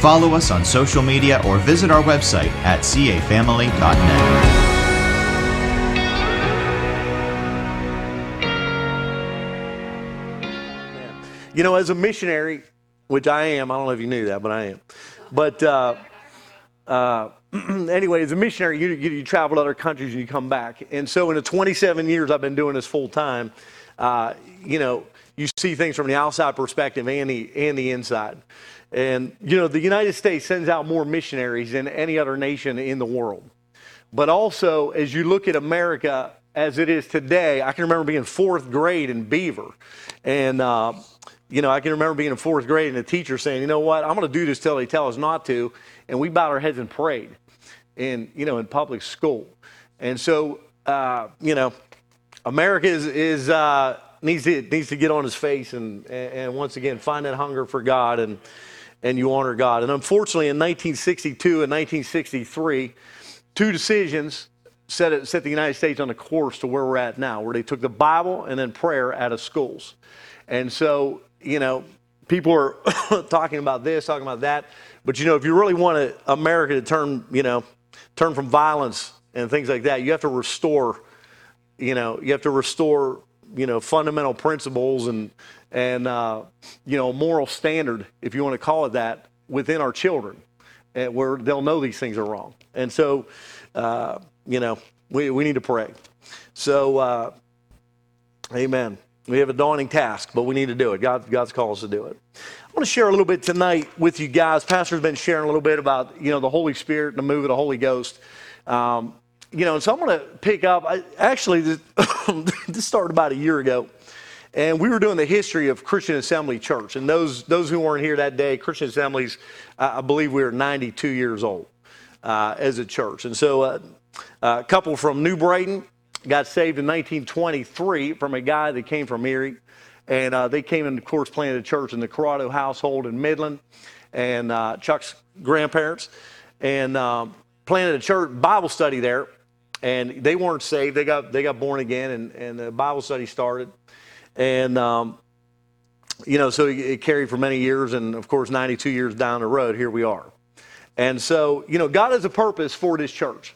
follow us on social media or visit our website at cafamily.net. You know, as a missionary, which I am, I don't know if you knew that, but I am. But uh, uh, anyway, as a missionary, you, you, you, travel to other countries and you come back. And so, in the 27 years I've been doing this full time, uh, you know, you see things from the outside perspective and the, and the inside. And, you know, the United States sends out more missionaries than any other nation in the world. But also, as you look at America as it is today, I can remember being fourth grade in Beaver. And, uh, you know, I can remember being in fourth grade and the teacher saying, you know what, I'm going to do this till they tell us not to. And we bowed our heads and prayed in, you know, in public school. And so, uh, you know, America is, is uh, needs, to, needs to get on his face and, and once again find that hunger for God and, and you honor God. And unfortunately, in 1962 and 1963, two decisions set, it, set the United States on a course to where we're at now, where they took the Bible and then prayer out of schools. And so, you know, people are talking about this, talking about that. But, you know, if you really want America to turn, you know, turn from violence and things like that, you have to restore, you know, you have to restore, you know, fundamental principles and, and uh, you know, moral standard, if you want to call it that, within our children, and where they'll know these things are wrong. And so, uh, you know, we, we need to pray. So, uh, amen. We have a daunting task, but we need to do it. God, God's called us to do it. I want to share a little bit tonight with you guys. Pastor's been sharing a little bit about, you know, the Holy Spirit and the move of the Holy Ghost. Um, you know, so I'm going to pick up. I, actually, this, this started about a year ago. And we were doing the history of Christian Assembly Church. And those, those who weren't here that day, Christian Assemblies, uh, I believe we were 92 years old uh, as a church. And so uh, a couple from New Brighton got saved in 1923 from a guy that came from Erie. And uh, they came and, of course, planted a church in the Corrado household in Midland and uh, Chuck's grandparents. And um, planted a church, Bible study there. And they weren't saved. They got, they got born again, and, and the Bible study started. And, um, you know, so it carried for many years. And of course, 92 years down the road, here we are. And so, you know, God has a purpose for this church.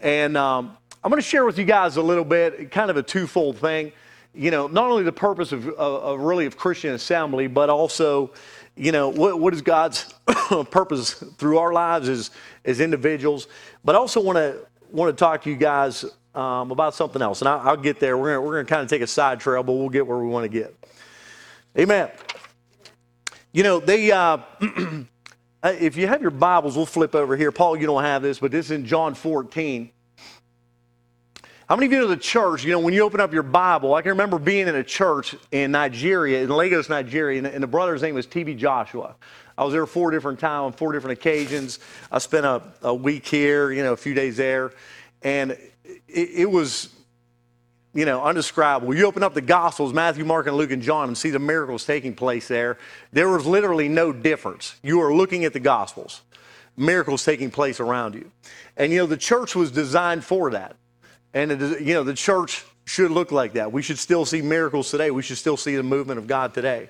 And um, I'm going to share with you guys a little bit, kind of a twofold thing. You know, not only the purpose of, of, of really of Christian assembly, but also, you know, what, what is God's purpose through our lives as, as individuals. But I also want to want to talk to you guys um, about something else. And I'll, I'll get there. We're going to kind of take a side trail, but we'll get where we want to get. Amen. You know, they, uh, if you have your Bibles, we'll flip over here. Paul, you don't have this, but this is in John 14. How many of you know the church? You know, when you open up your Bible, I can remember being in a church in Nigeria, in Lagos, Nigeria, and, and the brother's name was T.B. Joshua. I was there four different times on four different occasions. I spent a, a week here, you know, a few days there. And it, it was, you know, undescribable. You open up the Gospels, Matthew, Mark, and Luke, and John, and see the miracles taking place there. There was literally no difference. You are looking at the Gospels, miracles taking place around you. And, you know, the church was designed for that. And, it, you know, the church should look like that. We should still see miracles today. We should still see the movement of God today.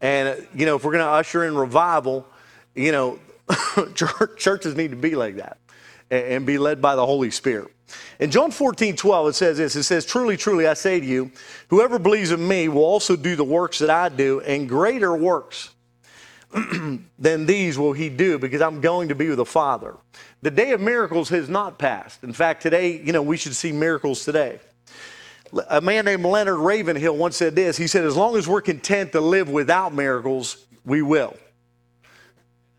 And, you know, if we're going to usher in revival, you know, churches need to be like that and be led by the Holy Spirit. In John 14, 12, it says this It says, Truly, truly, I say to you, whoever believes in me will also do the works that I do, and greater works than these will he do, because I'm going to be with the Father. The day of miracles has not passed. In fact, today, you know, we should see miracles today. A man named Leonard Ravenhill once said this He said, As long as we're content to live without miracles, we will.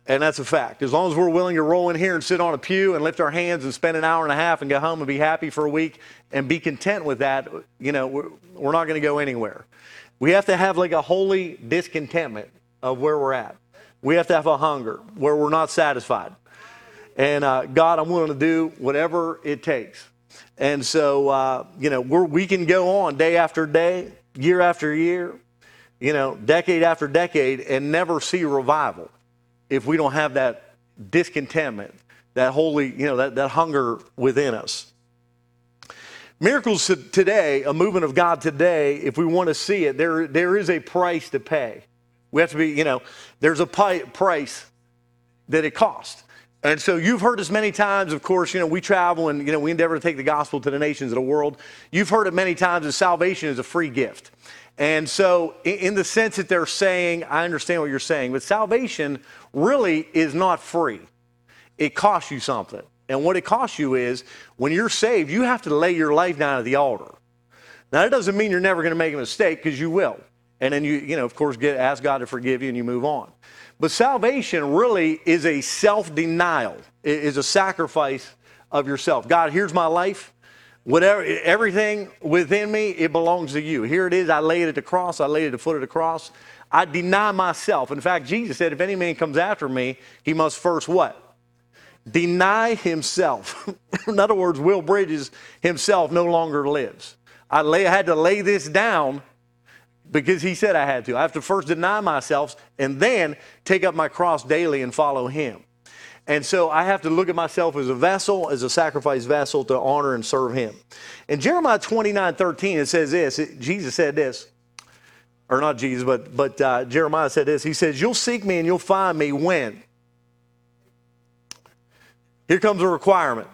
And that's a fact. As long as we're willing to roll in here and sit on a pew and lift our hands and spend an hour and a half and go home and be happy for a week and be content with that, you know, we're, we're not going to go anywhere. We have to have like a holy discontentment of where we're at. We have to have a hunger where we're not satisfied. And uh, God, I'm willing to do whatever it takes. And so, uh, you know, we can go on day after day, year after year, you know, decade after decade, and never see revival if we don't have that discontentment, that holy, you know, that, that hunger within us. Miracles today, a movement of God today, if we want to see it, there, there is a price to pay. We have to be, you know, there's a price that it costs. And so you've heard this many times, of course, you know, we travel and, you know, we endeavor to take the gospel to the nations of the world. You've heard it many times that salvation is a free gift. And so, in the sense that they're saying, I understand what you're saying, but salvation really is not free. It costs you something. And what it costs you is when you're saved, you have to lay your life down at the altar. Now, that doesn't mean you're never going to make a mistake because you will. And then you, you know, of course, get ask God to forgive you and you move on. But salvation really is a self denial, it is a sacrifice of yourself. God, here's my life. Whatever, everything within me, it belongs to you. Here it is. I lay it at the cross. I lay it at the foot of the cross. I deny myself. In fact, Jesus said, if any man comes after me, he must first what? Deny himself. In other words, Will Bridges himself no longer lives. I, lay, I had to lay this down because he said I had to. I have to first deny myself and then take up my cross daily and follow him. And so I have to look at myself as a vessel, as a sacrifice vessel to honor and serve him. In Jeremiah 29 13, it says this it, Jesus said this, or not Jesus, but, but uh, Jeremiah said this. He says, You'll seek me and you'll find me when? Here comes a requirement.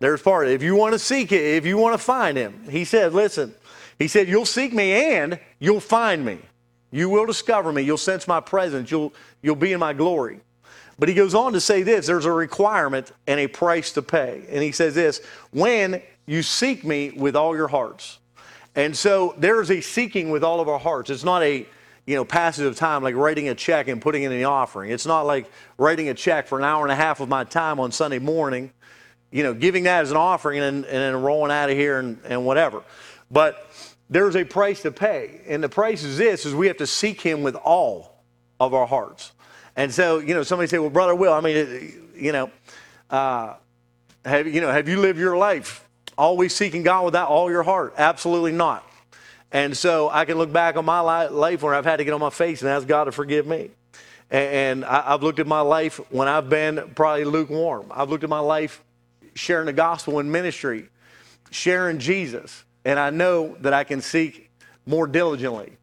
There's part of it. If you want to seek it, if you want to find him, he said, Listen, he said, You'll seek me and you'll find me. You will discover me. You'll sense my presence. You'll, you'll be in my glory. But he goes on to say this there's a requirement and a price to pay. And he says this when you seek me with all your hearts. And so there's a seeking with all of our hearts. It's not a you know, passage of time like writing a check and putting it in the offering. It's not like writing a check for an hour and a half of my time on Sunday morning, you know, giving that as an offering and, and then rolling out of here and, and whatever. But there's a price to pay. And the price is this, is we have to seek him with all of our hearts. And so, you know, somebody say, well, Brother Will, I mean, you know, uh, have, you know, have you lived your life always seeking God with all your heart? Absolutely not. And so I can look back on my life where I've had to get on my face and ask God to forgive me. And I've looked at my life when I've been probably lukewarm. I've looked at my life sharing the gospel in ministry, sharing Jesus and I know that I can seek more diligently.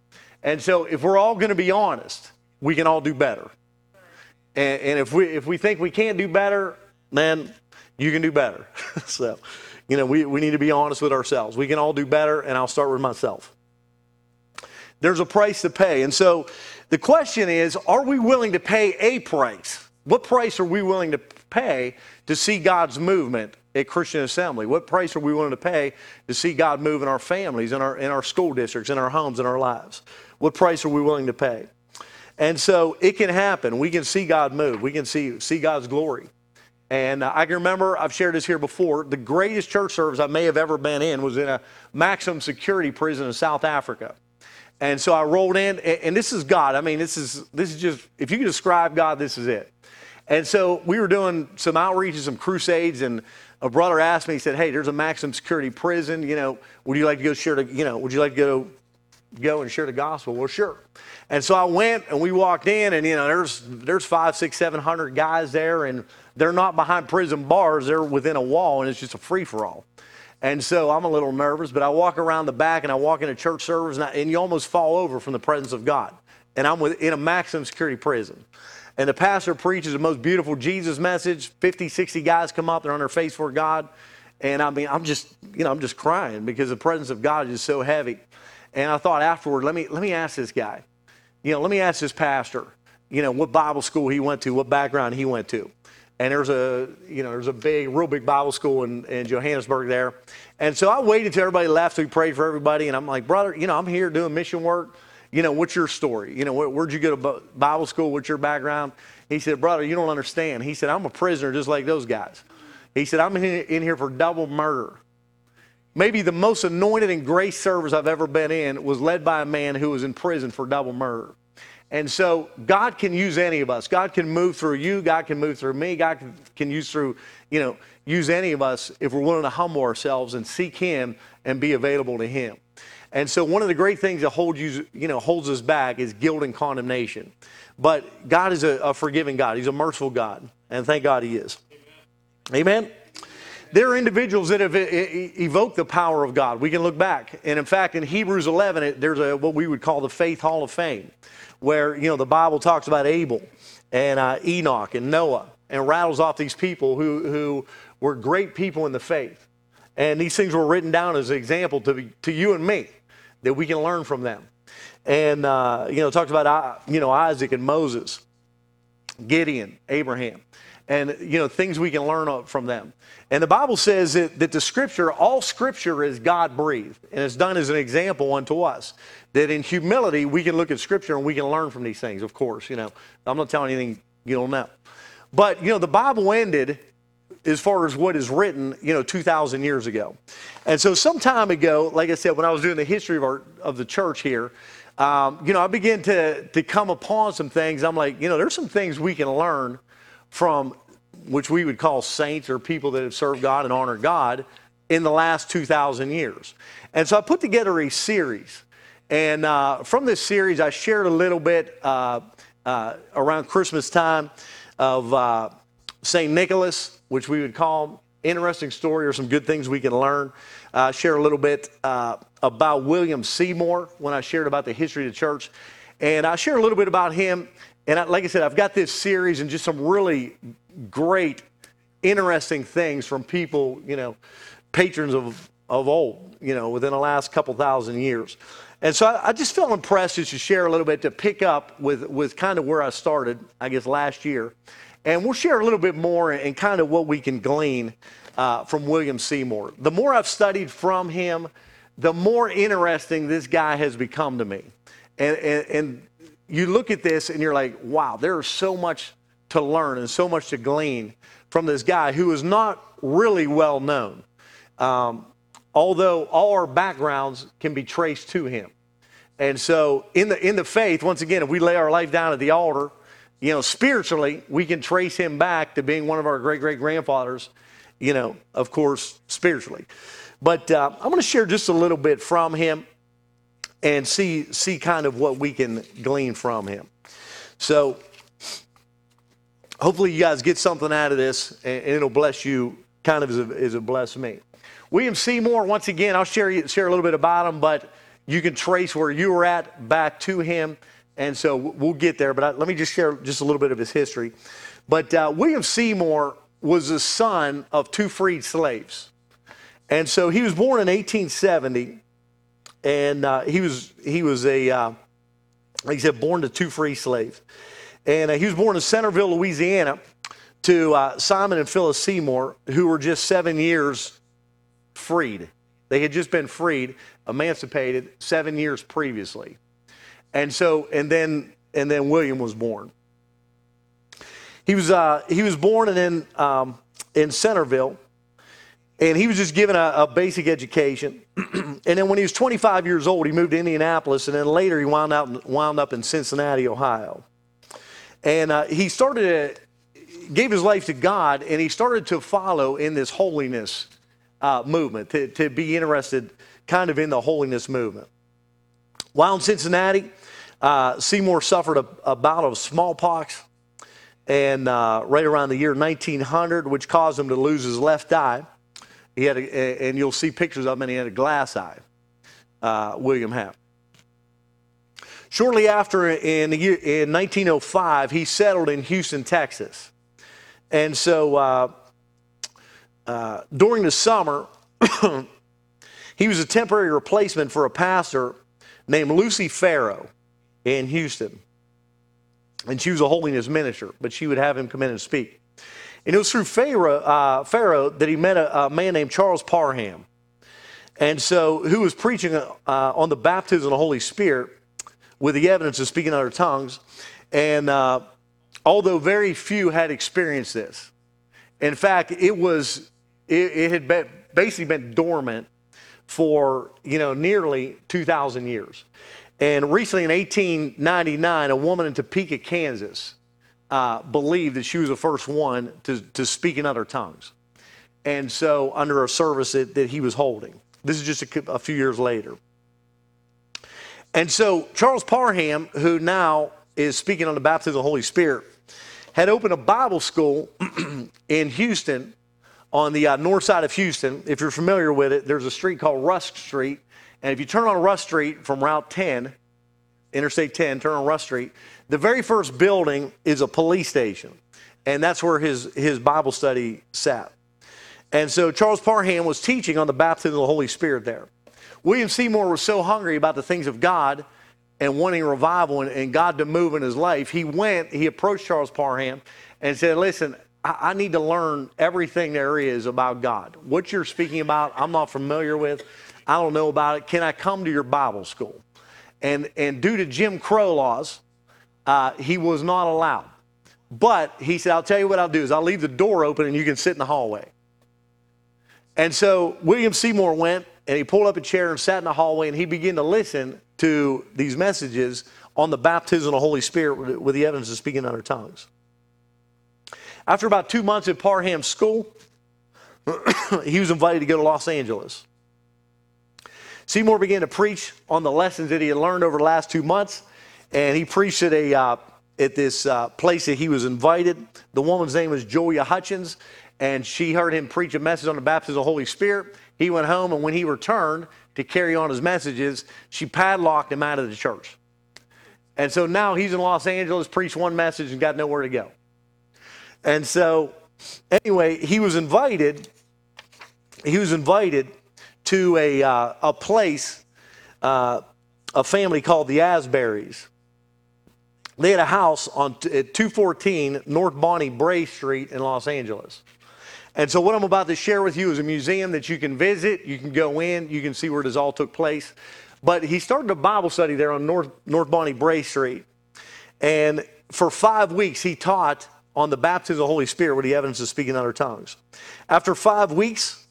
And so, if we're all going to be honest, we can all do better. And, and, if we if we think we can't do better, then you can do better. so, you know, we, we need to be honest with ourselves. We can all do better, and I'll start with myself. There's a price to pay. And so the question is are we willing to pay a price? What price are we willing to pay to see God's movement at Christian Assembly? What price are we willing to pay to see God move in our families, in our, in our school districts, in our homes, in our lives? What price are we willing to pay? And so it can happen. We can see God move. We can see, see God's glory. And uh, I can remember, I've shared this here before, the greatest church service I may have ever been in was in a maximum security prison in South Africa. And so I rolled in, and, and this is God. I mean, this is, this is just, if you can describe God, this is it. And so we were doing some outreach and some crusades, and a brother asked me, he said, Hey, there's a maximum security prison. You know, would you like to go share the, you know, would you like to go go and share the gospel? Well, sure. And so I went and we walked in and you know, there's there's five, six, seven hundred guys there, and they're not behind prison bars, they're within a wall, and it's just a free-for-all. And so I'm a little nervous, but I walk around the back and I walk into church service and, I, and you almost fall over from the presence of God. And I'm in a maximum security prison and the pastor preaches the most beautiful Jesus message. 50, 60 guys come up, they're on their face for God. And I mean, I'm just, you know, I'm just crying because the presence of God is so heavy. And I thought afterward, let me, let me ask this guy, you know, let me ask this pastor, you know, what Bible school he went to, what background he went to. And there's a, you know, there's a big, real big Bible school in, in Johannesburg there. And so I waited till everybody left. We prayed for everybody. And I'm like, brother, you know, I'm here doing mission work you know, what's your story? You know, where'd you go to Bible school? What's your background? He said, brother, you don't understand. He said, I'm a prisoner just like those guys. He said, I'm in here for double murder. Maybe the most anointed and grace service I've ever been in was led by a man who was in prison for double murder. And so God can use any of us. God can move through you. God can move through me. God can, use through, you know, use any of us if we're willing to humble ourselves and seek Him and be available to Him. And so one of the great things that holds you, you know, holds us back is guilt and condemnation. But God is a, a forgiving God. He's a merciful God. And thank God He is. Amen. Amen. There are individuals that have evoked the power of God. We can look back. And in fact, in Hebrews 11, there's a, what we would call the Faith Hall of Fame, where, you know, the Bible talks about Abel and uh, Enoch and Noah and rattles off these people who, who were great people in the faith. And these things were written down as an example to, to you and me that we can learn from them. And, uh, you know, talks about, uh, you know, Isaac and Moses, Gideon, Abraham and you know things we can learn from them. And the bible says that, that the scripture all scripture is god breathed and it's done as an example unto us. That in humility we can look at scripture and we can learn from these things of course you know. I'm not telling anything you don't know. But you know the bible ended as far as what is written you know 2000 years ago. And so some time ago like i said when i was doing the history of our of the church here um, you know i began to to come upon some things. I'm like you know there's some things we can learn from which we would call saints or people that have served God and honored God in the last 2,000 years. And so I put together a series. And uh, from this series, I shared a little bit uh, uh, around Christmas time of uh, St. Nicholas, which we would call interesting story or some good things we can learn. Uh, share a little bit uh, about William Seymour when I shared about the history of the church. And I share a little bit about him. And I, like I said, I've got this series and just some really great, interesting things from people, you know, patrons of, of old, you know, within the last couple thousand years. And so I, I just felt impressed just to share a little bit to pick up with, with kind of where I started, I guess, last year. And we'll share a little bit more and kind of what we can glean uh, from William Seymour. The more I've studied from him, the more interesting this guy has become to me. And, and, and you look at this and you're like, wow, there's so much to learn and so much to glean from this guy who is not really well known. Um, although all our backgrounds can be traced to him. And so in the in the faith, once again, if we lay our life down at the altar, you know, spiritually, we can trace him back to being one of our great great grandfathers, you know, of course, spiritually. But uh, I'm going to share just a little bit from him and see see kind of what we can glean from him. So hopefully you guys get something out of this and, it'll bless you kind of as a, as me. William Seymour, once again, I'll share, share a little bit about him, but you can trace where you were at back to him. And so we'll get there, but I, let me just share just a little bit of his history. But uh, William Seymour was the son of two freed slaves. And so he was born in 1870, and uh, he was he was a uh, like said, born to two free slaves. And uh, he was born in Centerville, Louisiana, to uh, Simon and Phyllis Seymour, who were just seven years freed. They had just been freed, emancipated seven years previously. And so, and then, and then William was born. He was, uh, he was born in, um, in Centerville, and he was just given a, a basic education. and then when he was 25 years old, he moved to Indianapolis, and then later he wound, out, wound up in Cincinnati, Ohio. And uh, he started to, gave his life to God, and he started to follow in this holiness uh, movement, to, to be interested kind of in the holiness movement. While in Cincinnati, uh, Seymour suffered a, a, bout of smallpox, and uh, right around the year 1900, which caused him to lose his left eye. He had, a, and you'll see pictures of him, and he had a glass eye. Uh, William Happ. Shortly after, in, year, in 1905, he settled in Houston, Texas. And so uh, uh, during the summer, he was a temporary replacement for a pastor named Lucy Farrow in Houston. And she was a holiness minister, but she would have him come in and speak. And it was through Farrow, uh, Farrow that he met a, a, man named Charles Parham. And so, who was preaching uh, on the baptism of the Holy Spirit with the evidence of speaking other tongues. And uh, although very few had experienced this, in fact, it was it, it had been, basically been dormant for you know nearly 2,000 years. And recently in 1899, a woman in Topeka, Kansas, uh, believed that she was the first one to, to speak in other tongues. And so, under a service that, that he was holding, this is just a, a few years later. And so, Charles Parham, who now is speaking on the baptism of the Holy Spirit, had opened a Bible school in Houston on the uh, north side of Houston. If you're familiar with it, there's a street called Rusk Street. And if you turn on Rusk Street from Route 10, Interstate 10, turn on Rusk Street, the very first building is a police station. And that's where his, his Bible study sat. And so Charles Parham was teaching on the baptism of the Holy Spirit there. William Seymour was so hungry about the things of God and wanting revival and, and God to move in his life. He went, he approached Charles Parham and said, Listen, I, I need to learn everything there is about God. What you're speaking about, I'm not familiar with. I don't know about it. Can I come to your Bible school? And, and due to Jim Crow laws, uh, he was not allowed. But he said, I'll tell you what I'll do is I'll leave the door open and you can sit in the hallway. And so William Seymour went and he pulled up a chair and sat in the hallway and he began to listen to these messages on the baptism of the Holy Spirit with the evidence of speaking in other tongues. After about two months at Parham school, he was invited to go to Los Angeles. Seymour began to preach on the lessons that he had learned over the last two months, and he preached at a uh, at this uh, place that he was invited. The woman's name was Julia Hutchins, and she heard him preach a message on the baptism of the Holy Spirit. He went home, and when he returned to carry on his messages, she padlocked him out of the church. And so now he's in Los Angeles, preached one message, and got nowhere to go. And so, anyway, he was invited. He was invited to a, uh, a place, uh, a family called the Asberries. They had a house on at 214 North Bonnie Brae Street in Los Angeles. And so, what I'm about to share with you is a museum that you can visit. You can go in, you can see where this all took place. But he started a Bible study there on North, North Bonnie Brae Street. And for five weeks, he taught on the baptism of the Holy Spirit with the evidence of speaking in other tongues. After five weeks,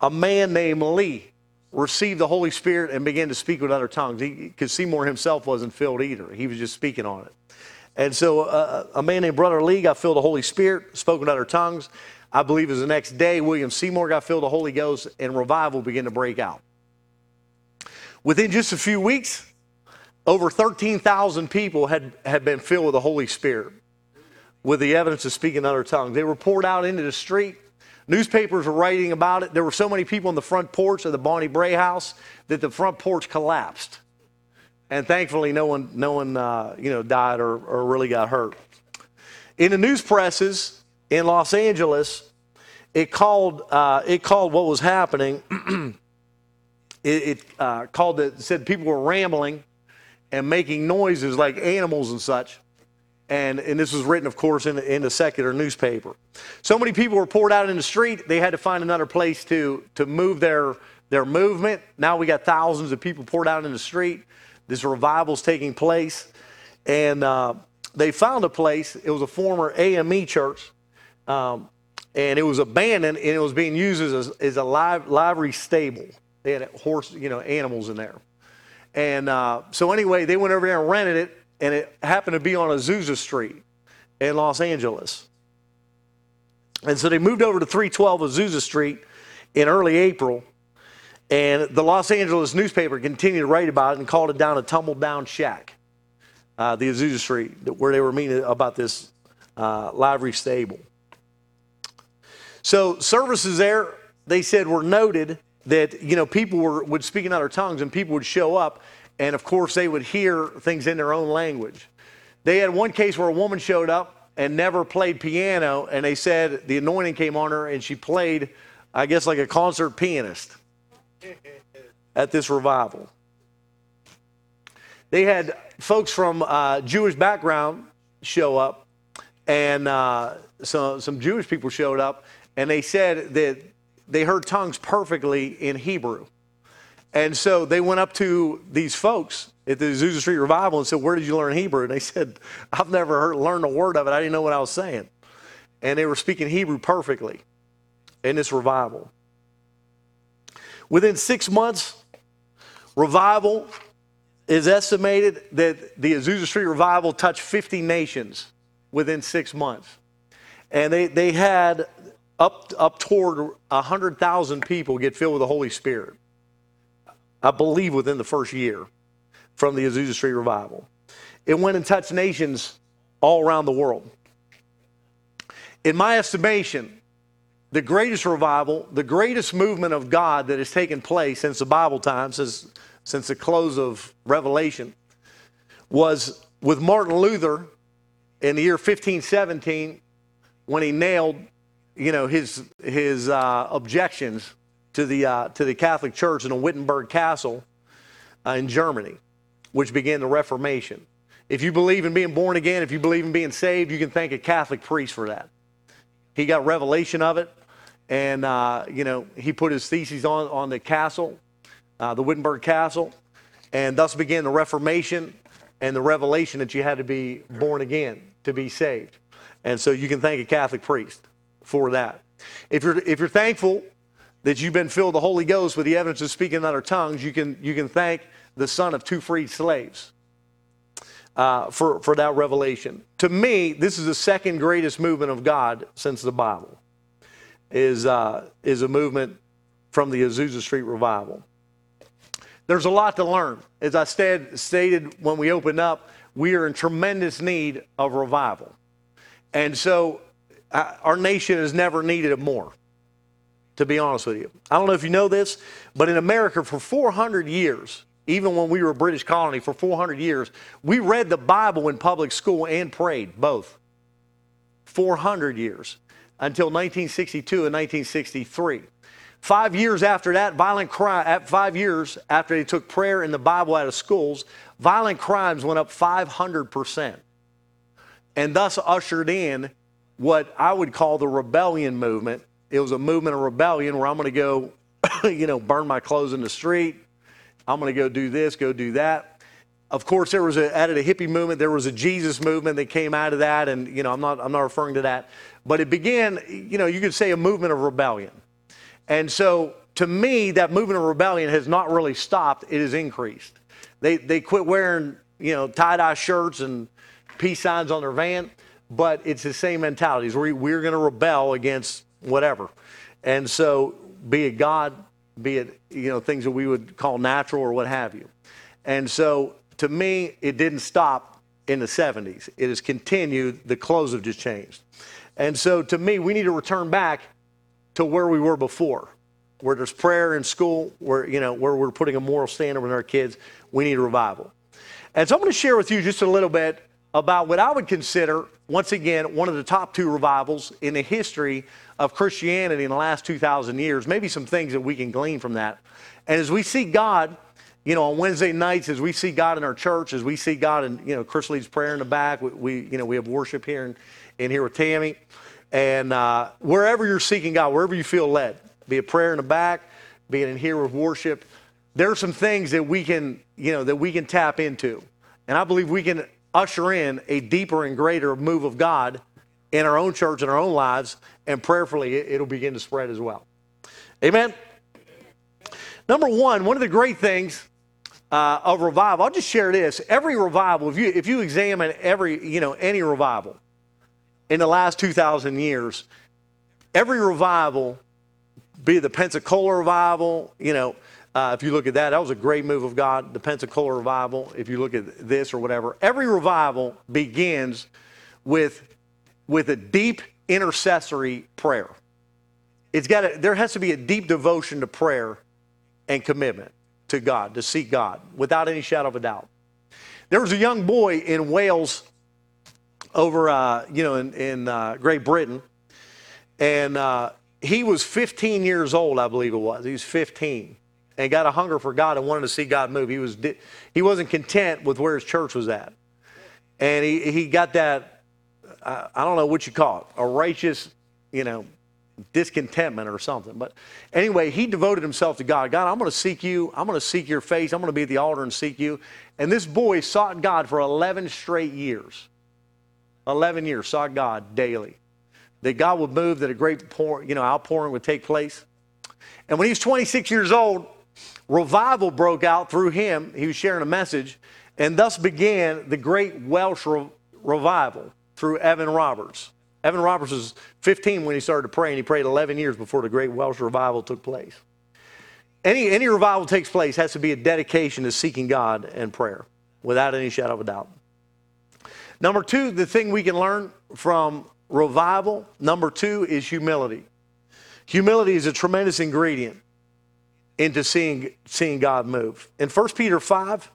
a man named Lee received the Holy Spirit and began to speak with other tongues. Because Seymour himself wasn't filled either, he was just speaking on it. And so uh, a man named Brother Lee got filled with the Holy Spirit, spoke in other tongues. I believe it was the next day, William Seymour got filled with the Holy Ghost, and revival began to break out. Within just a few weeks, over 13,000 people had, had been filled with the Holy Spirit with the evidence of speaking other tongues. They were poured out into the street. Newspapers were writing about it. There were so many people on the front porch of the Bonnie Brae house that the front porch collapsed. And thankfully, no one, no one uh, you know, died or, or really got hurt. In the news presses in Los Angeles, it called, uh, it called what was happening, it, it uh, called it, said people were rambling and making noises like animals and such. And, and this was written, of course, in, in the secular newspaper. So many people were poured out in the street, they had to find another place to, to move their, their movement. Now we got thousands of people poured out in the street. This revival's taking place. And uh, they found a place, it was a former AME church, um, and it was abandoned and it was being used as a, as a live, livery stable. They had horse, you know, animals in there. And uh, so anyway, they went over there and rented it and it happened to be on Azusa Street in Los Angeles. And so they moved over to 312 Azusa Street in early April, and the Los Angeles newspaper continued to write about it and called it down a tumble down shack, uh, the Azusa Street, where they were meeting about this uh, livery stable. So services there, they said, were noted that you know people were would speak in other tongues and people would show up and of course, they would hear things in their own language. They had one case where a woman showed up and never played piano, and they said the anointing came on her and she played, I guess, like a concert pianist at this revival. They had folks from uh, Jewish background show up, and uh, so, some Jewish people showed up, and they said that they heard tongues perfectly in Hebrew. And so they went up to these folks at the Azusa Street Revival and said, Where did you learn Hebrew? And they said, I've never heard, learned a word of it. I didn't know what I was saying. And they were speaking Hebrew perfectly in this revival. Within six months, revival is estimated that the Azusa Street revival touched 50 nations within six months. And they, they had up, up toward 100,000 people get filled with the Holy Spirit. I believe within the first year from the Azusa Street revival. It went and touched nations all around the world. In my estimation, the greatest revival, the greatest movement of God that has taken place since the Bible times, since, since the close of Revelation, was with Martin Luther in the year 1517 when he nailed, you know, his, his uh, objections to the, uh, to the Catholic Church in a Wittenberg castle uh, in Germany, which began the Reformation. If you believe in being born again, if you believe in being saved, you can thank a Catholic priest for that. He got revelation of it, and uh, you know he put his theses on on the castle, uh, the Wittenberg Castle, and thus began the Reformation and the revelation that you had to be born again to be saved. And so you can thank a Catholic priest for that. If you're if you're thankful that you've been filled the Holy Ghost with the evidence of speaking in other tongues, you can you can thank the son of two freed slaves uh, for, for that revelation. To me, this is the second greatest movement of God since the Bible, is, uh, is a movement from the Azusa Street revival. There's a lot to learn. As I stated, stated when we opened up, we are in tremendous need of revival. And so our nation has never needed it more, to be honest with you. I don't know if you know this, but in America for 400 years, even when we were a British colony for 400 years, we read the Bible in public school and prayed both. 400 years until 1962 and 1963. Five years after that, violent crime, at five years after they took prayer and the Bible out of schools, violent crimes went up 500%. And thus ushered in what I would call the rebellion movement. It was a movement of rebellion where I'm going to go, you know, burn my clothes in the street, I'm going to go do this, go do that. Of course, there was a, added a hippie movement. There was a Jesus movement that came out of that, and you know, I'm not, I'm not referring to that, but it began, you know, you could say a movement of rebellion. And so, to me, that movement of rebellion has not really stopped; it has increased. They they quit wearing, you know, tie dye shirts and peace signs on their van, but it's the same mentalities. We, we're going to rebel against whatever, and so be it God, be it you know things that we would call natural or what have you. And so to me, it didn't stop in the 70s. It has continued. The clothes have just changed. And so to me, we need to return back to where we were before, where there's prayer in school, where you know where we're putting a moral standard with our kids. We need a revival. And so I'm going to share with you just a little bit about what I would consider, once again, one of the top two revivals in the history of Christianity in the last 2,000 years. Maybe some things that we can glean from that. And as we see God, you know, on Wednesday nights, as we see God in our church, as we see God in, you know, Chris leads prayer in the back, we, we you know, we have worship here and here with Tammy. And uh, wherever you're seeking God, wherever you feel led, be it prayer in the back, be it in here with worship, there are some things that we can, you know, that we can tap into. And I believe we can usher in a deeper and greater move of God in our own church, in our own lives, and prayerfully it'll begin to spread as well. Amen? Number one, one of the great things uh, of revival, I'll just share this. Every revival, if you, if you examine every, you know, any revival in the last 2,000 years, every revival, be the Pensacola revival, you know, uh, if you look at that, that was a great move of God, the Pensacola revival. If you look at this or whatever, every revival begins with, with a deep intercessory prayer. It's got there has to be a deep devotion to prayer and commitment to God, to seek God, without any shadow of a doubt. There was a young boy in Wales over, uh, you know, in, in uh, Great Britain, and uh, he was 15 years old, I believe it was. He was 15 and got a hunger for God and wanted to see God move. He, was, he wasn't content with where his church was at. And he, he got that, I, I don't know what you call it, a righteous, you know, discontentment or something. But anyway, he devoted himself to God. God, I'm going to seek you. I'm going to seek your face. I'm going to be at the altar and seek you. And this boy sought God for 11 straight years. 11 years, sought God daily. That God would move, that a great pour, you know, outpouring would take place. And when he was 26 years old, revival broke out through him. He was sharing a message, and thus began the great Welsh re- revival through Evan Roberts. Evan Roberts was 15 when he started to pray, and he prayed 11 years before the great Welsh revival took place. Any, any revival takes place has to be a dedication to seeking God and prayer, without any shadow of a doubt. Number two, the thing we can learn from revival, number two, is humility. Humility is a tremendous ingredient into seeing, seeing God move. In 1 Peter 5,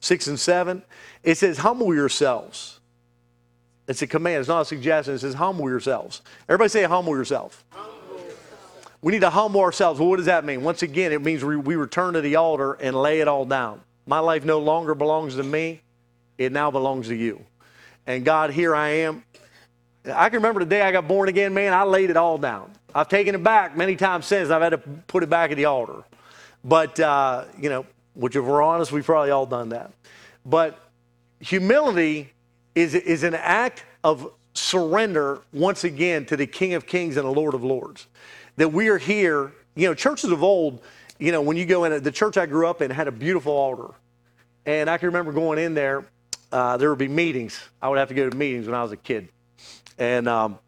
6 and 7, it says, Humble yourselves it's a command. It's not a suggestion. It says, humble yourselves. Everybody say, humble yourself. We need to humble ourselves. Well, what does that mean? Once again, it means we, we return to the altar and lay it all down. My life no longer belongs to me, it now belongs to you. And God, here I am. I can remember the day I got born again, man, I laid it all down. I've taken it back many times since. I've had to put it back at the altar. But, uh, you know, which if we're honest, we've probably all done that. But humility is, is an act of surrender once again to the King of Kings and the Lord of Lords. That we are here, you know, churches of old, you know, when you go in, the church I grew up in had a beautiful altar. And I can remember going in there, uh, there would be meetings. I would have to go to meetings when I was a kid. And um,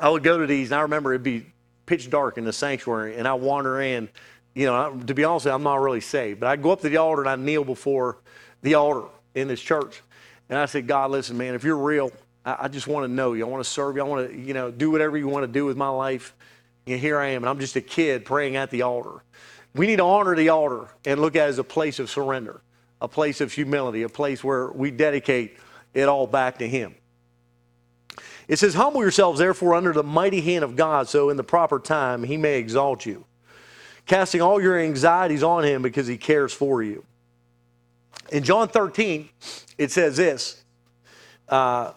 I would go to these, and I remember it'd be pitch dark in the sanctuary, and I wander in. You know, to be honest, I'm not really saved, but I go up to the altar and I kneel before the altar in this church. And I said, God, listen, man, if you're real, I, I just want to know you. I want to serve you. I want to, you know, do whatever you want to do with my life. And here I am, and I'm just a kid praying at the altar. We need to honor the altar and look at it as a place of surrender, a place of humility, a place where we dedicate it all back to Him. It says, Humble yourselves, therefore, under the mighty hand of God, so in the proper time He may exalt you, casting all your anxieties on Him because He cares for you. In John 13, it says this uh,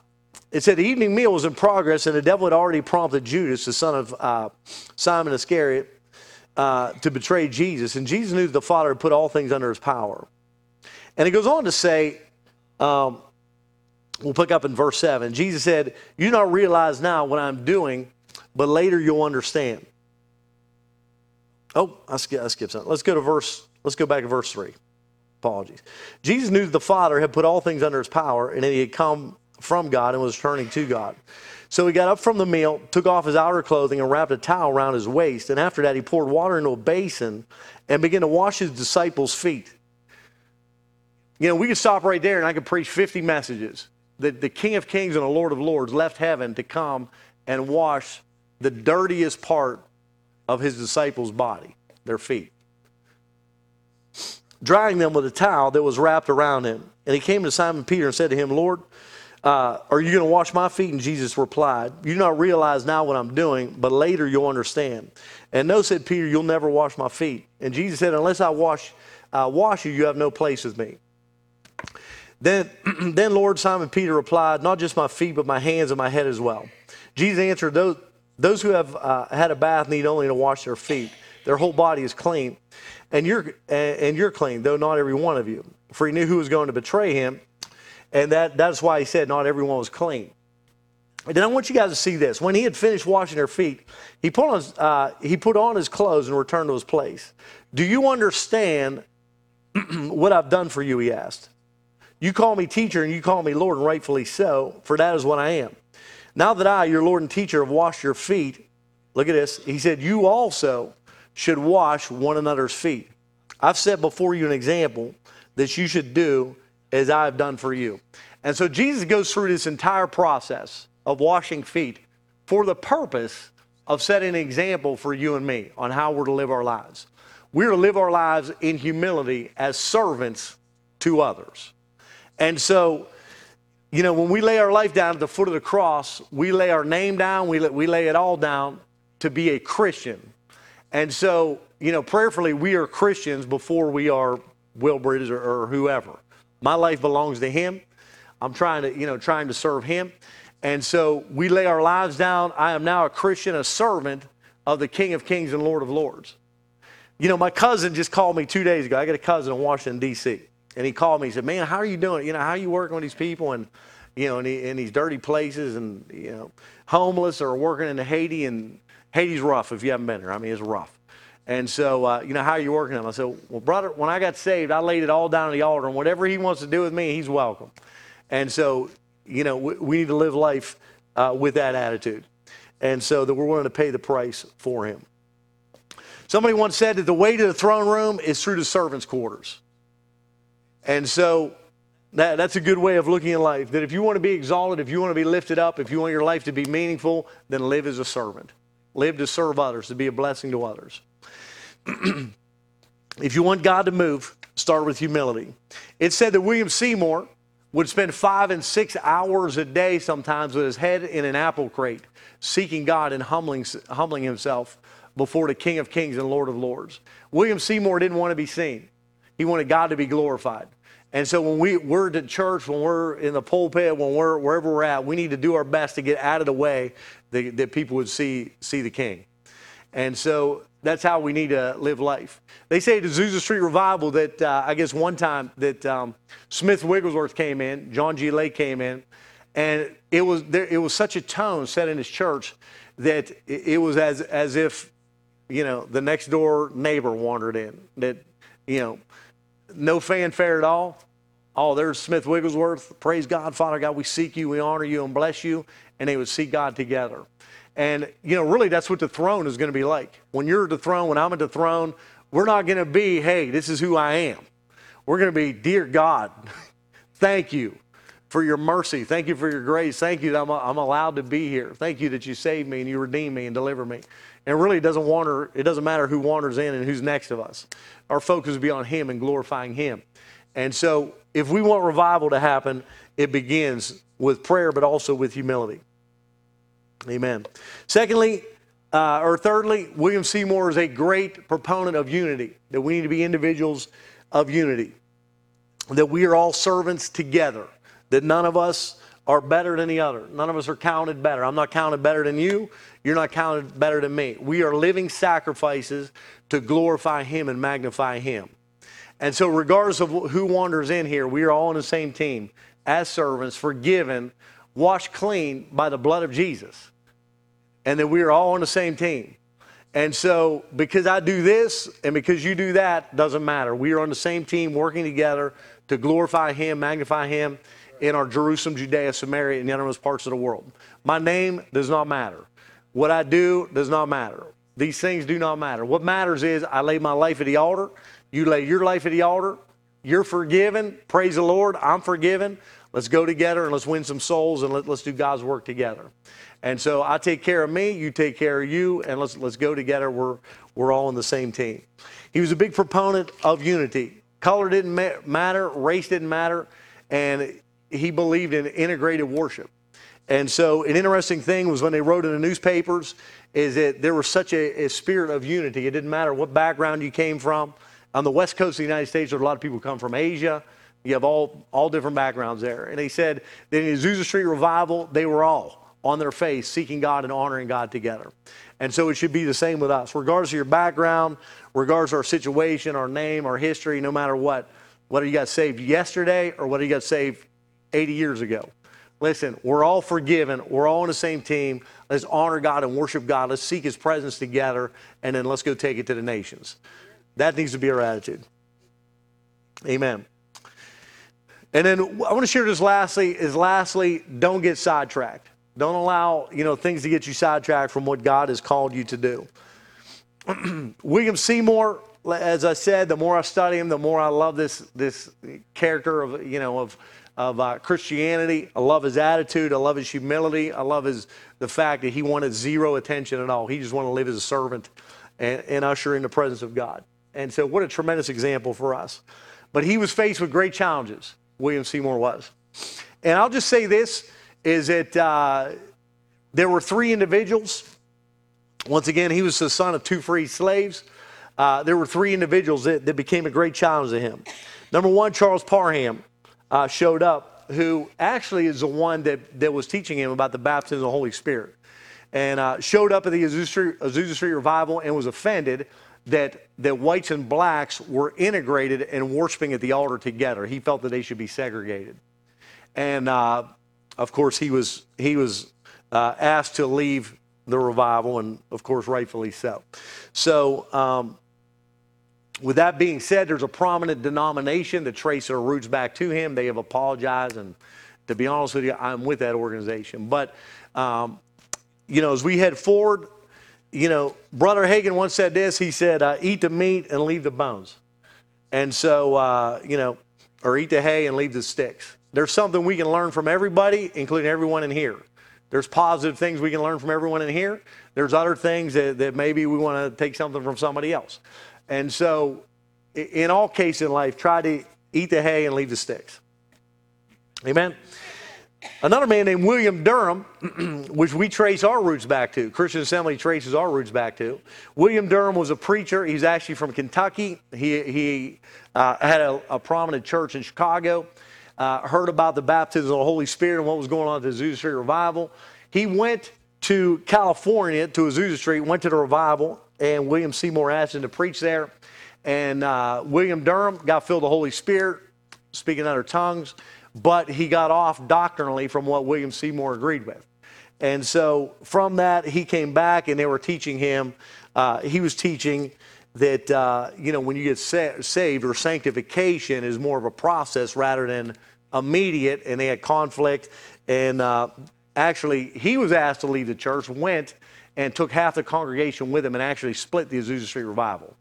It said, The evening meal was in progress, and the devil had already prompted Judas, the son of uh, Simon Iscariot, uh, to betray Jesus. And Jesus knew that the Father had put all things under his power. And it goes on to say, um, we'll pick up in verse 7. Jesus said, You do not realize now what I'm doing, but later you'll understand. Oh, I skipped, I skipped something. Let's go to verse, let's go back to verse 3. Apologies. Jesus knew that the Father had put all things under his power and that he had come from God and was turning to God. So he got up from the meal, took off his outer clothing, and wrapped a towel around his waist. And after that, he poured water into a basin and began to wash his disciples' feet. You know, we could stop right there and I could preach 50 messages. That the King of Kings and the Lord of Lords left heaven to come and wash the dirtiest part of his disciples' body, their feet drying them with a towel that was wrapped around him. And he came to Simon Peter and said to him, Lord, uh, are you going to wash my feet? And Jesus replied, You do not realize now what I'm doing, but later you'll understand. And no, said Peter, you'll never wash my feet. And Jesus said, Unless I wash, uh, wash you, you have no place with me. Then, then Lord Simon Peter replied, Not just my feet, but my hands and my head as well. Jesus answered, Those, those who have uh, had a bath need only to wash their feet. Their whole body is clean and you're and you're clean, though not every one of you. For he knew who was going to betray him, and that that's why he said not everyone was clean. And then I want you guys to see this. When he had finished washing their feet, he put on his, uh, he put on his clothes and returned to his place. Do you understand what I've done for you? He asked. You call me teacher and you call me Lord, and rightfully so, for that is what I am. Now that I, your Lord and teacher, have washed your feet, look at this. He said, You also should wash one another's feet. I've set before you an example that you should do as I have done for you. And so Jesus goes through this entire process of washing feet for the purpose of setting an example for you and me on how we're to live our lives. We're to live our lives in humility as servants to others. And so, you know, when we lay our life down at the foot of the cross, we lay our name down, we we lay it all down to be a Christian, and so, you know, prayerfully, we are Christians before we are Will Bridges or, or whoever. My life belongs to Him. I'm trying to, you know, trying to serve Him. And so we lay our lives down. I am now a Christian, a servant of the King of Kings and Lord of Lords. You know, my cousin just called me two days ago. I got a cousin in Washington, D.C. And he called me. He said, Man, how are you doing? You know, how are you working with these people and, you know, in, in these dirty places and, you know, homeless or working in Haiti and Haiti's rough if you haven't been there. I mean, it's rough. And so, uh, you know, how are you working on? I said, well, brother, when I got saved, I laid it all down on the altar, and whatever he wants to do with me, he's welcome. And so, you know, we, we need to live life uh, with that attitude. And so that we're willing to pay the price for him. Somebody once said that the way to the throne room is through the servants' quarters. And so that, that's a good way of looking at life. That if you want to be exalted, if you want to be lifted up, if you want your life to be meaningful, then live as a servant. Live to serve others, to be a blessing to others. if you want God to move, start with humility. It said that William Seymour would spend five and six hours a day sometimes with his head in an apple crate, seeking God and humbling, humbling himself before the King of Kings and Lord of Lords. William Seymour didn't want to be seen, he wanted God to be glorified. And so when we, we're at church, when we're in the pulpit, when we're wherever we're at, we need to do our best to get out of the way that, that people would see, see the King. And so that's how we need to live life. They say at the Azusa Street Revival that uh, I guess one time that um, Smith Wigglesworth came in, John G. Lake came in, and it was there, it was such a tone set in his church that it was as as if you know the next door neighbor wandered in. That you know no fanfare at all. Oh, there's Smith Wigglesworth. Praise God, Father God, we seek you, we honor you, and bless you. And they would seek God together. And, you know, really that's what the throne is going to be like. When you're at the throne, when I'm at the throne, we're not going to be, hey, this is who I am. We're going to be, dear God, thank you for your mercy. Thank you for your grace. Thank you that I'm, I'm allowed to be here. Thank you that you saved me and you redeemed me and delivered me. And really, it doesn't wander, it doesn't matter who wanders in and who's next of us. Our focus will be on Him and glorifying Him. And so, if we want revival to happen, it begins with prayer, but also with humility. Amen. Secondly, uh, or thirdly, William Seymour is a great proponent of unity, that we need to be individuals of unity, that we are all servants together, that none of us are better than the other. None of us are counted better. I'm not counted better than you. You're not counted better than me. We are living sacrifices to glorify Him and magnify Him. And so, regardless of who wanders in here, we are all on the same team as servants, forgiven, washed clean by the blood of Jesus and that we are all on the same team. And so, because I do this and because you do that, doesn't matter. We are on the same team working together to glorify Him, magnify Him in our Jerusalem, Judea, Samaria, and the uttermost parts of the world. My name does not matter. What I do does not matter. These things do not matter. What matters is I lay my life at the altar. You lay your life at the altar. You're forgiven. Praise the Lord. I'm forgiven. Let's go together and let's win some souls and let, us do God's work together. And so I take care of me, you take care of you, and let's, let's go together. We're, we're all on the same team. He was a big proponent of unity. Color didn't ma- matter, race didn't matter, and he believed in integrated worship. And so an interesting thing was when they wrote in the newspapers is that there was such a, a spirit of unity. It didn't matter what background you came from. On the west coast of the United States, there's a lot of people come from Asia. You have all, all different backgrounds there. And they said that in the Azusa Street revival, they were all on their face, seeking God and honoring God together. And so it should be the same with us, regardless of your background, regardless of our situation, our name, our history, no matter what, whether you got saved yesterday or whether you got saved 80 years ago. Listen, we're all forgiven. We're all on the same team. Let's honor God and worship God. Let's seek His presence together, and then let's go take it to the nations. That needs to be our attitude. Amen. And then I want to share this lastly is lastly, don't get sidetracked. Don't allow, you know, things to get you sidetracked from what God has called you to do. William Seymour, as I said, the more I study him, the more I love this this character of, you know, of of uh, Christianity. I love his attitude. I love his humility. I love his the fact that he wanted zero attention at all. He just wanted to live as a servant and, and usher in the presence of God. And so, what a tremendous example for us. But he was faced with great challenges. William Seymour was. And I'll just say this is that uh, there were three individuals. Once again, he was the son of two free slaves. Uh, there were three individuals that, that, became a great challenge to him. Number one, Charles Parham uh, showed up, who actually is the one that, that was teaching him about the baptism of the Holy Spirit. And uh, showed up at the Azusa Street, Azusa Street revival and was offended that, that whites and blacks were integrated and worshiping at the altar together. He felt that they should be segregated. And uh, of course, he was, he was uh, asked to leave the revival, and of course, rightfully so. So, um, with that being said, there's a prominent denomination that trace their roots back to him. They have apologized, and to be honest with you, I'm with that organization. But, um, you know, as we head forward, you know, Brother Hagin once said this. He said, uh, "Eat the meat and leave the bones," and so, uh, you know, or eat the hay and leave the sticks. There's something we can learn from everybody, including everyone in here. There's positive things we can learn from everyone in here. There's other things that, that maybe we want to take something from somebody else. And so, in all cases in life, try to eat the hay and leave the sticks. Amen. Another man named William Durham, which we trace our roots back to, Christian Assembly traces our roots back to. William Durham was a preacher. He's actually from Kentucky. He, he uh, had a, a, prominent church in Chicago, uh, heard about the baptism of the Holy Spirit and what was going on at the Azusa Street Revival. He went to California, to Azusa Street, went to the revival, and William Seymour asked him to preach there. And uh, William Durham got filled with the Holy Spirit, speaking other tongues but he got off doctrinally from what William Seymour agreed with. And so from that, he came back and they were teaching him, uh, he was teaching that, uh, you know, when you get sa- saved or sanctification is more of a process rather than immediate. And they had conflict. And uh, actually, he was asked to leave the church, went and took half the congregation with him and actually split the Azusa Street revival.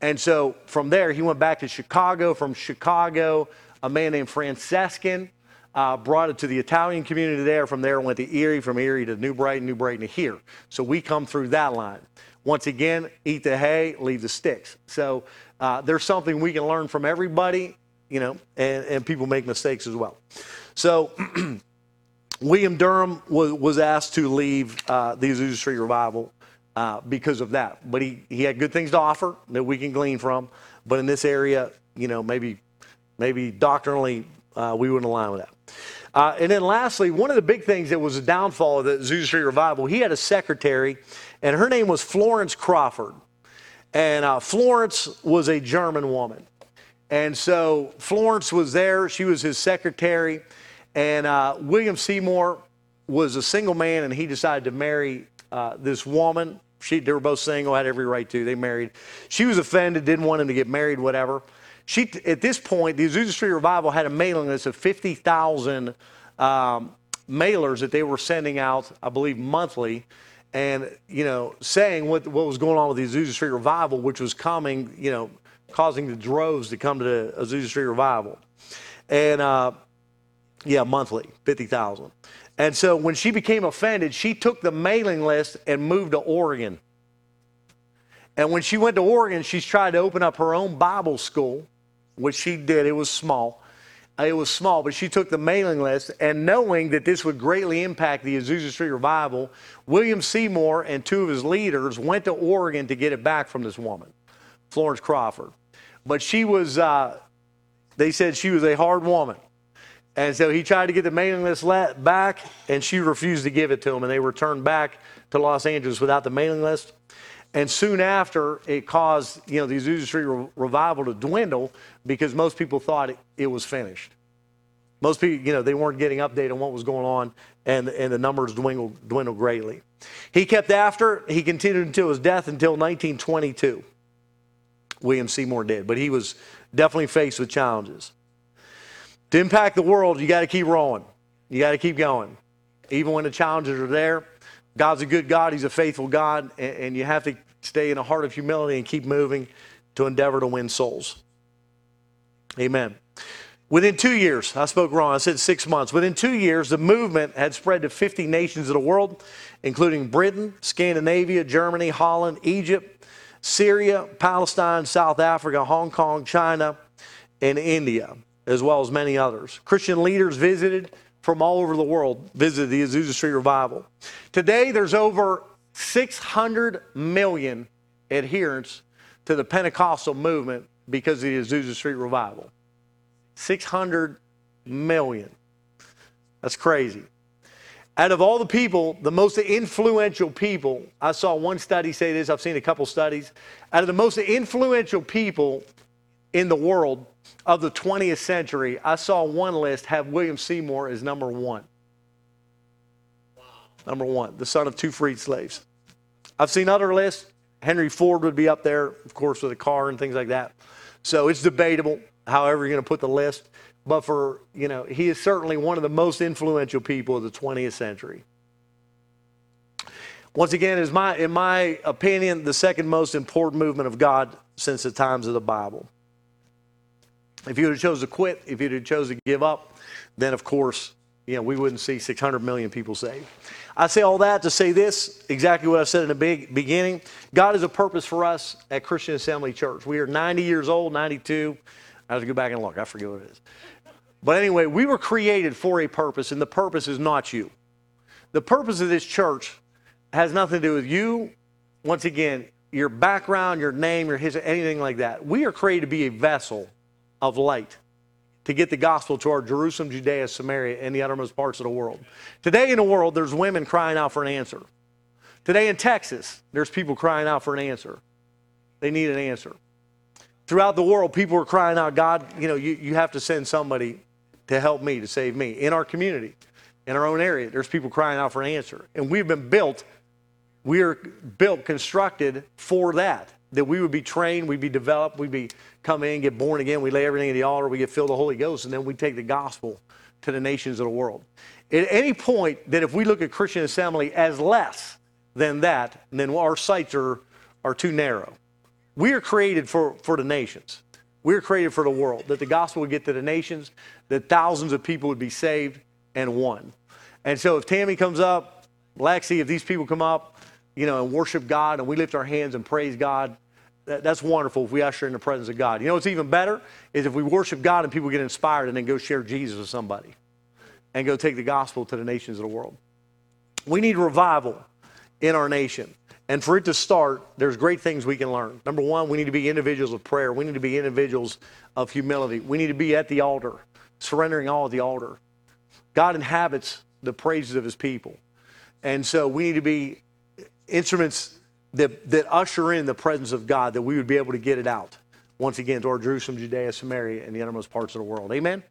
And so from there, he went back to Chicago. From Chicago, a man named Francescon. Uh, brought it to the Italian community there. From there, went to Erie. From Erie to New Brighton, New Brighton to here. So we come through that line. Once again, eat the hay, leave the sticks. So uh, there's something we can learn from everybody, you know, and, and people make mistakes as well. So William Durham was, was asked to leave uh, the Azusa Street Revival uh, because of that. But he, he had good things to offer that we can glean from. But in this area, you know, maybe Maybe doctrinally, uh, we wouldn't align with that. Uh, and then lastly, one of the big things that was a downfall of the Azusa Street Revival, he had a secretary, and her name was Florence Crawford. And uh, Florence was a German woman. And so Florence was there, she was his secretary, and uh, William Seymour was a single man, and he decided to marry uh, this woman. She, they were both single, had every right to. They married. She was offended, didn't want him to get married, whatever. She, at this point, the Azusa Street Revival had a mailing list of 50,000 um, mailers that they were sending out, I believe, monthly, and you know, saying what what was going on with the Azusa Street Revival, which was coming, you know, causing the droves to come to the Azusa Street Revival, and uh, yeah, monthly, 50,000. And so when she became offended, she took the mailing list and moved to Oregon. And when she went to Oregon, she's tried to open up her own Bible school which she did. It was small. It was small, but she took the mailing list, and knowing that this would greatly impact the Azusa Street revival, William Seymour and two of his leaders went to Oregon to get it back from this woman, Florence Crawford. But she was, uh, they said she was a hard woman. And so he tried to get the mailing list back, and she refused to give it to him, and they returned back to Los Angeles without the mailing list. And soon after, it caused you know the Azusa Street re- revival to dwindle because most people thought it, it, was finished. Most people, you know, they weren't getting update on what was going on, and, and the numbers dwindled, dwindled greatly. He kept after. He continued until his death until 1922. William Seymour did, but he was definitely faced with challenges. To impact the world, you got to keep rolling. You got to keep going, even when the challenges are there. God's a good God, He's a faithful God, and, and you have to stay in a heart of humility and keep moving to endeavor to win souls. Amen. Within two years, I spoke wrong, I said six months. Within two years, the movement had spread to 50 nations of the world, including Britain, Scandinavia, Germany, Holland, Egypt, Syria, Palestine, South Africa, Hong Kong, China, and India, as well as many others. Christian leaders visited from all over the world visited the Azusa Street Revival. Today, there's over 600 million adherents to the Pentecostal movement because of the Azusa Street Revival. 600 million. That's crazy. Out of all the people, the most influential people, I saw one study say this, I've seen a couple studies. Out of the most influential people in the world, of the 20th century, I saw one list have William Seymour as number one. number one, the son of two freed slaves. I've seen other lists. Henry Ford would be up there, of course, with a car and things like that. So it's debatable, however you're going to put the list. But for, you know, he is certainly one of the most influential people of the 20th century. Once again, is my, in my opinion, the second most important movement of God since the times of the Bible. If you had chose to quit, if you had chose to give up, then of course, you know, we wouldn't see 600 million people saved. I say all that to say this, exactly what I said in the big beginning. God has a purpose for us at Christian Assembly Church. We are 90 years old, 92. I have to go back and look. I forget what it is. But anyway, we were created for a purpose, and the purpose is not you. The purpose of this church has nothing to do with you. Once again, your background, your name, your history, anything like that. We are created to be a vessel of light to get the gospel to our Jerusalem, Judea, Samaria, and the uttermost parts of the world. Today in the world, there's women crying out for an answer. Today in Texas, there's people crying out for an answer. They need an answer. Throughout the world, people are crying out, God, you know, you, you have to send somebody to help me, to save me. In our community, in our own area, there's people crying out for an answer. And we've been built, we are built, constructed for that that we would be trained, we'd be developed, we'd be come in, get born again, we lay everything at the altar, we get filled with the Holy Ghost, and then we take the gospel to the nations of the world. At any point that if we look at Christian assembly as less than that, then our sights are, are too narrow. We are created for, for the nations. We're created for the world, that the gospel would get to the nations, that thousands of people would be saved and won. And so if Tammy comes up, Lexi, if these people come up, you know, and worship God and we lift our hands and praise God, that, that's wonderful if we usher in the presence of God. You know what's even better is if we worship God and people get inspired and then go share Jesus with somebody and go take the gospel to the nations of the world. We need revival in our nation. And for it to start, there's great things we can learn. Number one, we need to be individuals of prayer. We need to be individuals of humility. We need to be at the altar, surrendering all at the altar. God inhabits the praises of his people. And so we need to be instruments that, that usher in the presence of God, that we would be able to get it out once again to our Jerusalem, Judea, Samaria, and the uttermost parts of the world. Amen?